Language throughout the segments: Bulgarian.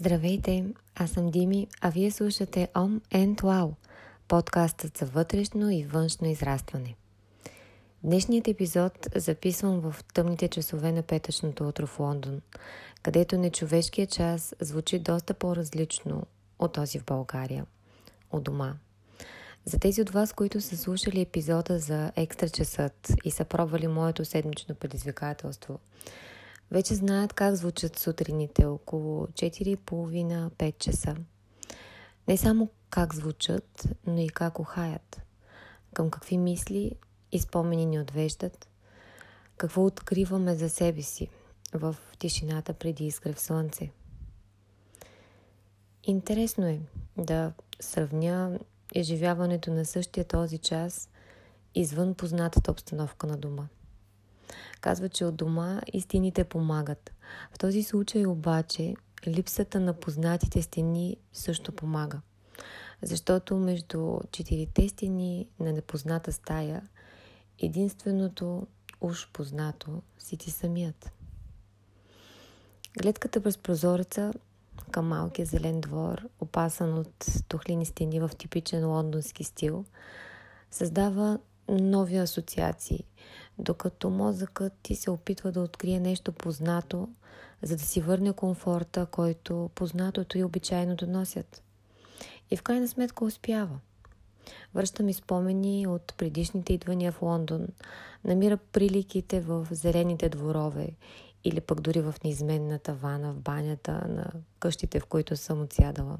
Здравейте, аз съм Дими, а вие слушате Om and Wow, подкастът за вътрешно и външно израстване. Днешният епизод записвам в тъмните часове на петъчното утро в Лондон, където нечовешкият час звучи доста по-различно от този в България, от дома. За тези от вас, които са слушали епизода за екстра часът и са пробвали моето седмично предизвикателство – вече знаят как звучат сутрините около 4.30-5 часа. Не само как звучат, но и как ухаят. Към какви мисли и спомени ни отвеждат. Какво откриваме за себе си в тишината преди изгрев слънце. Интересно е да сравня изживяването на същия този час извън познатата обстановка на дома – Казва, че от дома истините помагат. В този случай обаче липсата на познатите стени също помага. Защото между четирите стени на непозната стая единственото уж познато си ти самият. Гледката през прозореца към малкия зелен двор, опасан от тухлини стени в типичен лондонски стил, създава нови асоциации, докато мозъкът ти се опитва да открие нещо познато, за да си върне комфорта, който познатото и обичайно доносят. И в крайна сметка успява. Връща ми спомени от предишните идвания в Лондон, намира приликите в зелените дворове или пък дори в неизменната вана в банята на къщите, в които съм отсядала.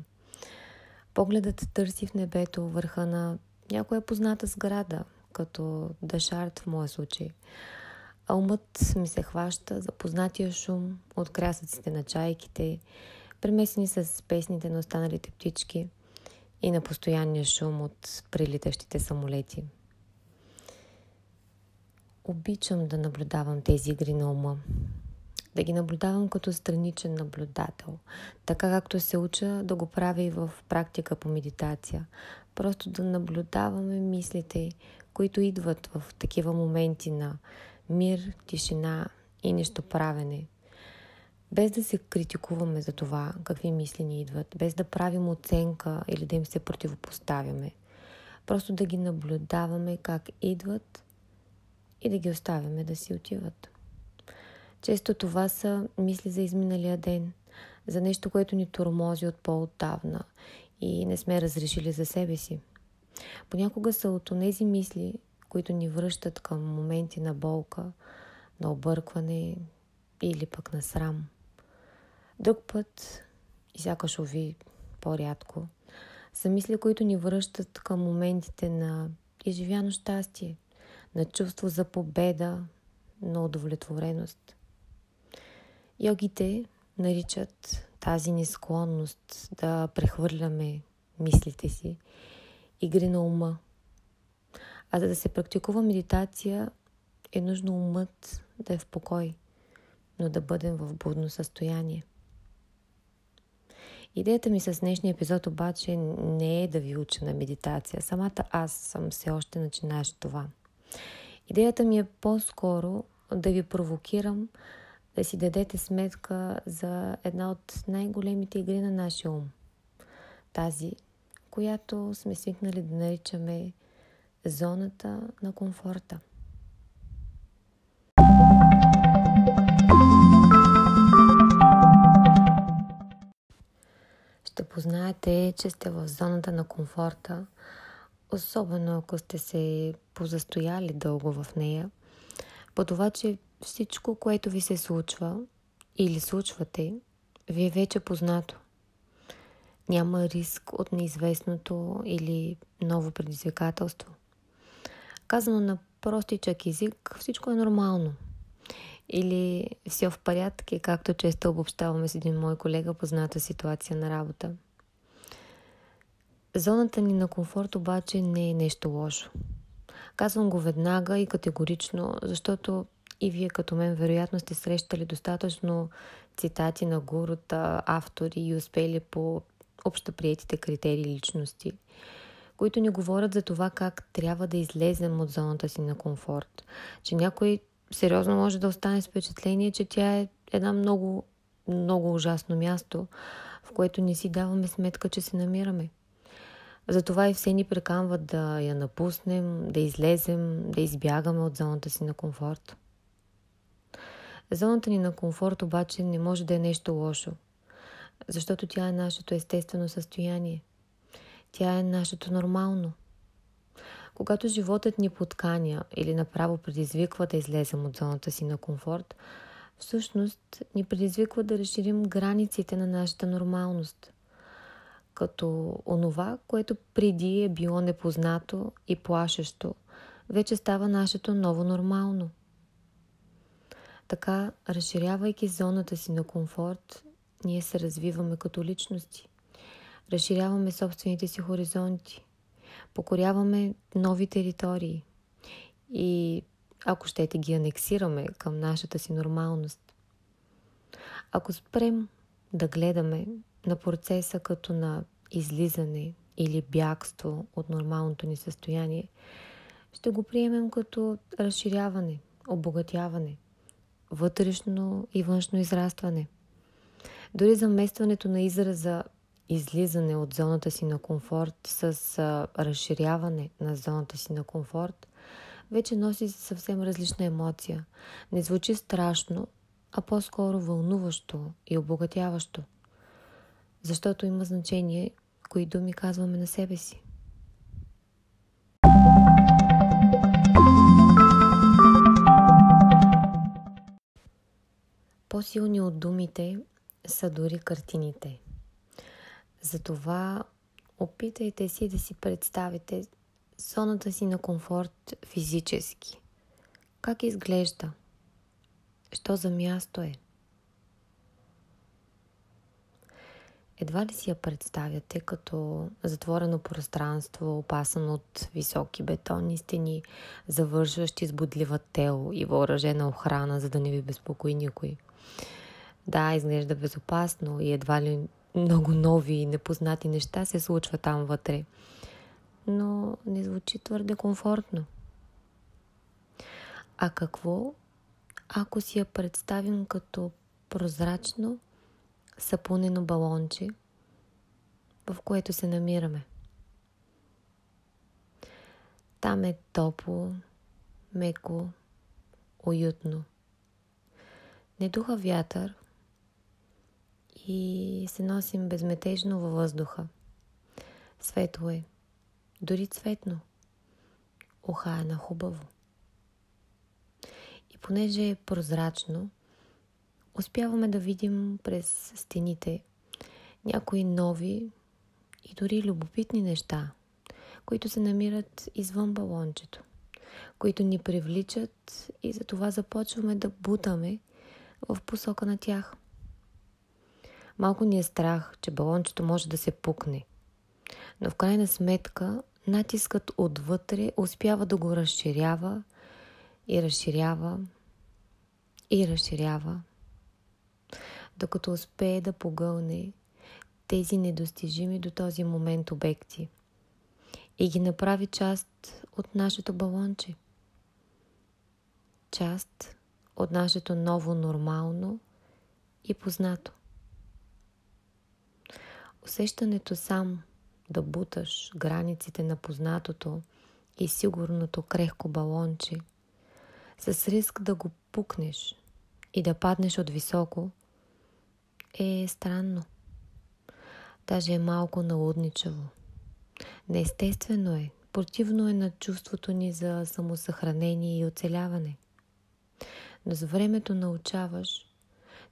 Погледът търси в небето върха на някоя позната сграда, като дъшарт в моя случай. А умът ми се хваща за познатия шум от крясъците на чайките, премесени с песните на останалите птички и на постоянния шум от прилитащите самолети. Обичам да наблюдавам тези игри на ума. Да ги наблюдавам като страничен наблюдател, така както се уча да го правя и в практика по медитация. Просто да наблюдаваме мислите, които идват в такива моменти на мир, тишина и нещо правене. Без да се критикуваме за това какви мисли ни идват, без да правим оценка или да им се противопоставяме. Просто да ги наблюдаваме как идват и да ги оставяме да си отиват. Често това са мисли за изминалия ден, за нещо, което ни тормози от по-отдавна и не сме разрешили за себе си. Понякога са от тези мисли, които ни връщат към моменти на болка, на объркване или пък на срам. Друг път, и сякаш ови по-рядко, са мисли, които ни връщат към моментите на изживяно щастие, на чувство за победа, на удовлетвореност. Йогите наричат тази несклонност да прехвърляме мислите си игри на ума. А за да се практикува медитация, е нужно умът да е в покой, но да бъдем в будно състояние. Идеята ми с днешния епизод обаче не е да ви уча на медитация. Самата аз съм все още начинаещ това. Идеята ми е по-скоро да ви провокирам да си дадете сметка за една от най-големите игри на нашия ум. Тази, която сме свикнали да наричаме зоната на комфорта. Ще познаете, че сте в зоната на комфорта, особено ако сте се позастояли дълго в нея, по това, че всичко, което ви се случва или случвате, ви е вече познато. Няма риск от неизвестното или ново предизвикателство. Казано на простичък език, всичко е нормално. Или все в порядък, както често обобщаваме с един мой колега позната ситуация на работа. Зоната ни на комфорт обаче не е нещо лошо. Казвам го веднага и категорично, защото и вие като мен вероятно сте срещали достатъчно цитати на гурута, автори и успели по общоприетите критерии личности, които ни говорят за това как трябва да излезем от зоната си на комфорт. Че някой сериозно може да остане с впечатление, че тя е една много, много ужасно място, в което не си даваме сметка, че се намираме. Затова и все ни прекамват да я напуснем, да излезем, да избягаме от зоната си на комфорт. Зоната ни на комфорт обаче не може да е нещо лошо, защото тя е нашето естествено състояние. Тя е нашето нормално. Когато животът ни подканя или направо предизвиква да излезем от зоната си на комфорт, всъщност ни предизвиква да разширим границите на нашата нормалност. Като онова, което преди е било непознато и плашещо, вече става нашето ново нормално. Така, разширявайки зоната си на комфорт, ние се развиваме като личности. Разширяваме собствените си хоризонти. Покоряваме нови територии. И ако щете ги анексираме към нашата си нормалност. Ако спрем да гледаме на процеса като на излизане или бягство от нормалното ни състояние, ще го приемем като разширяване, обогатяване, вътрешно и външно израстване. Дори заместването на израза излизане от зоната си на комфорт с разширяване на зоната си на комфорт вече носи съвсем различна емоция. Не звучи страшно, а по-скоро вълнуващо и обогатяващо. Защото има значение, кои думи казваме на себе си. По-силни от думите са дори картините. Затова опитайте си да си представите зоната си на комфорт физически. Как изглежда? Що за място е? Едва ли си я представяте като затворено пространство, опасано от високи бетонни стени, завършващи с бодлива тело и въоръжена охрана, за да не ви безпокои никой. Да, изглежда безопасно и едва ли много нови и непознати неща се случва там вътре – но не звучи твърде комфортно. А какво, ако си я представим като прозрачно сапунено балонче, в което се намираме? Там е топло, меко, уютно. Не духа вятър и се носим безметежно във въздуха. Светло е дори цветно, охаяна хубаво. И понеже е прозрачно, успяваме да видим през стените някои нови и дори любопитни неща, които се намират извън балончето, които ни привличат и за това започваме да бутаме в посока на тях. Малко ни е страх, че балончето може да се пукне, но в крайна сметка натискът отвътре успява да го разширява и разширява и разширява, докато успее да погълне тези недостижими до този момент обекти и ги направи част от нашето балонче. Част от нашето ново нормално и познато. Усещането сам – да буташ границите на познатото и сигурното крехко балонче, с риск да го пукнеш и да паднеш от високо, е странно. Даже е малко налудничаво. Неестествено е, противно е на чувството ни за самосъхранение и оцеляване. Но с времето научаваш,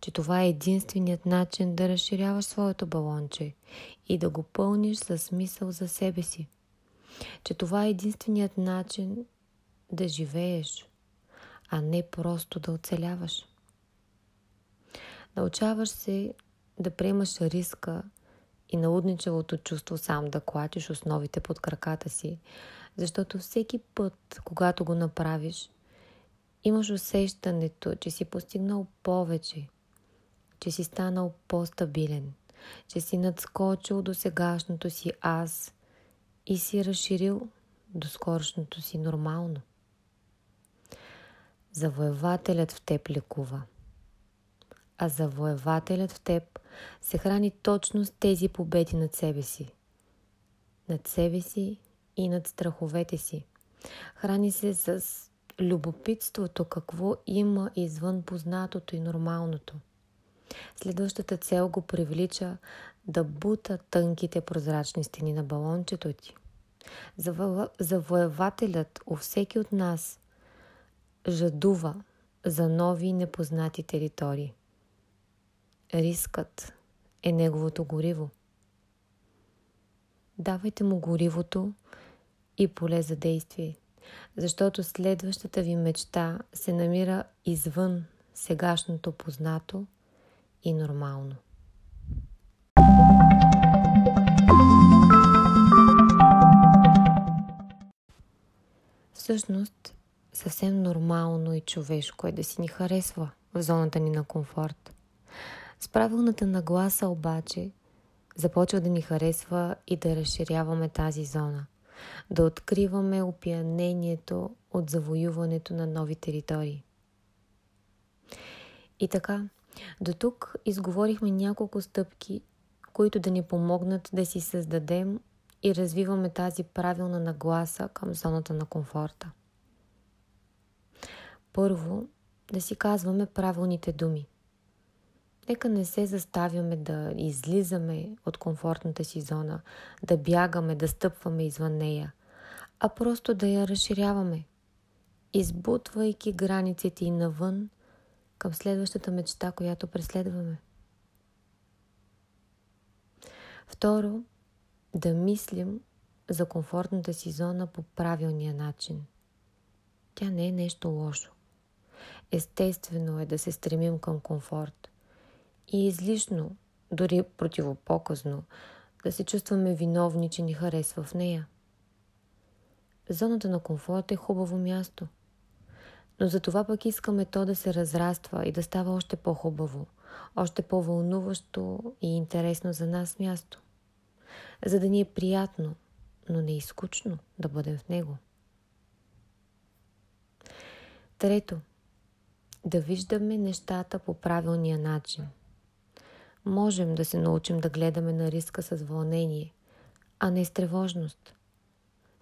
че това е единственият начин да разширяваш своето балонче и да го пълниш със смисъл за себе си. Че това е единственият начин да живееш, а не просто да оцеляваш. Научаваш се да приемаш риска и налудничавото чувство сам да клатиш основите под краката си, защото всеки път, когато го направиш, имаш усещането, че си постигнал повече, че си станал по-стабилен, че си надскочил до сегашното си аз и си разширил до скорошното си нормално. Завоевателят в теб лекува. а завоевателят в теб се храни точно с тези победи над себе си. Над себе си и над страховете си. Храни се с любопитството какво има извън познатото и нормалното. Следващата цел го привлича да бута тънките прозрачни стени на балончето ти. Завоевателят у всеки от нас жадува за нови непознати територии. Рискът е неговото гориво. Давайте му горивото и поле за действие, защото следващата ви мечта се намира извън сегашното познато и нормално. Всъщност, съвсем нормално и човешко е да си ни харесва в зоната ни на комфорт. С правилната нагласа обаче започва да ни харесва и да разширяваме тази зона, да откриваме опиянението от завоюването на нови територии. И така, до тук изговорихме няколко стъпки, които да ни помогнат да си създадем и развиваме тази правилна нагласа към зоната на комфорта. Първо, да си казваме правилните думи. Нека не се заставяме да излизаме от комфортната си зона, да бягаме, да стъпваме извън нея, а просто да я разширяваме, избутвайки границите и навън към следващата мечта, която преследваме. Второ, да мислим за комфортната си зона по правилния начин. Тя не е нещо лошо. Естествено е да се стремим към комфорт. И излишно, дори противопоказно, да се чувстваме виновни, че ни харесва в нея. Зоната на комфорт е хубаво място. Но за това пък искаме то да се разраства и да става още по-хубаво, още по-вълнуващо и интересно за нас място за да ни е приятно, но не и скучно да бъдем в него. Трето, да виждаме нещата по правилния начин. Можем да се научим да гледаме на риска с вълнение, а не с тревожност,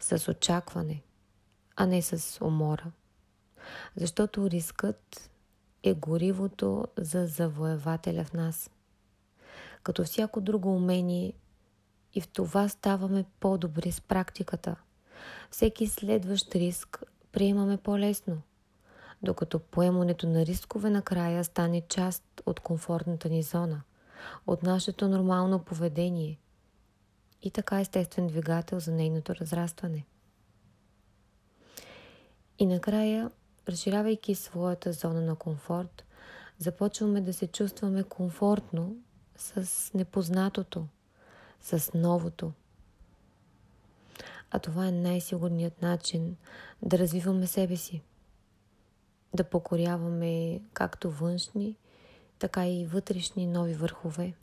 с очакване, а не с умора. Защото рискът е горивото за завоевателя в нас. Като всяко друго умение, и в това ставаме по-добри с практиката. Всеки следващ риск приемаме по-лесно, докато поемането на рискове накрая стане част от комфортната ни зона, от нашето нормално поведение и така естествен двигател за нейното разрастване. И накрая, разширявайки своята зона на комфорт, започваме да се чувстваме комфортно с непознатото – с новото. А това е най-сигурният начин да развиваме себе си. Да покоряваме както външни, така и вътрешни нови върхове.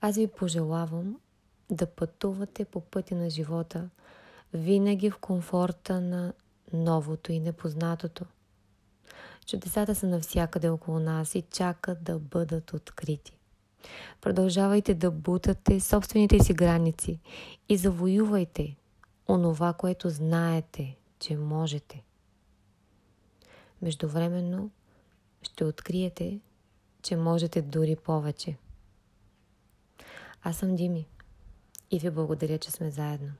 Аз ви пожелавам да пътувате по пътя на живота, винаги в комфорта на новото и непознатото. Чудесата са навсякъде около нас и чакат да бъдат открити. Продължавайте да бутате собствените си граници и завоювайте онова, което знаете, че можете. Междувременно ще откриете, че можете дори повече. Аз съм Дими и ви благодаря, че сме заедно.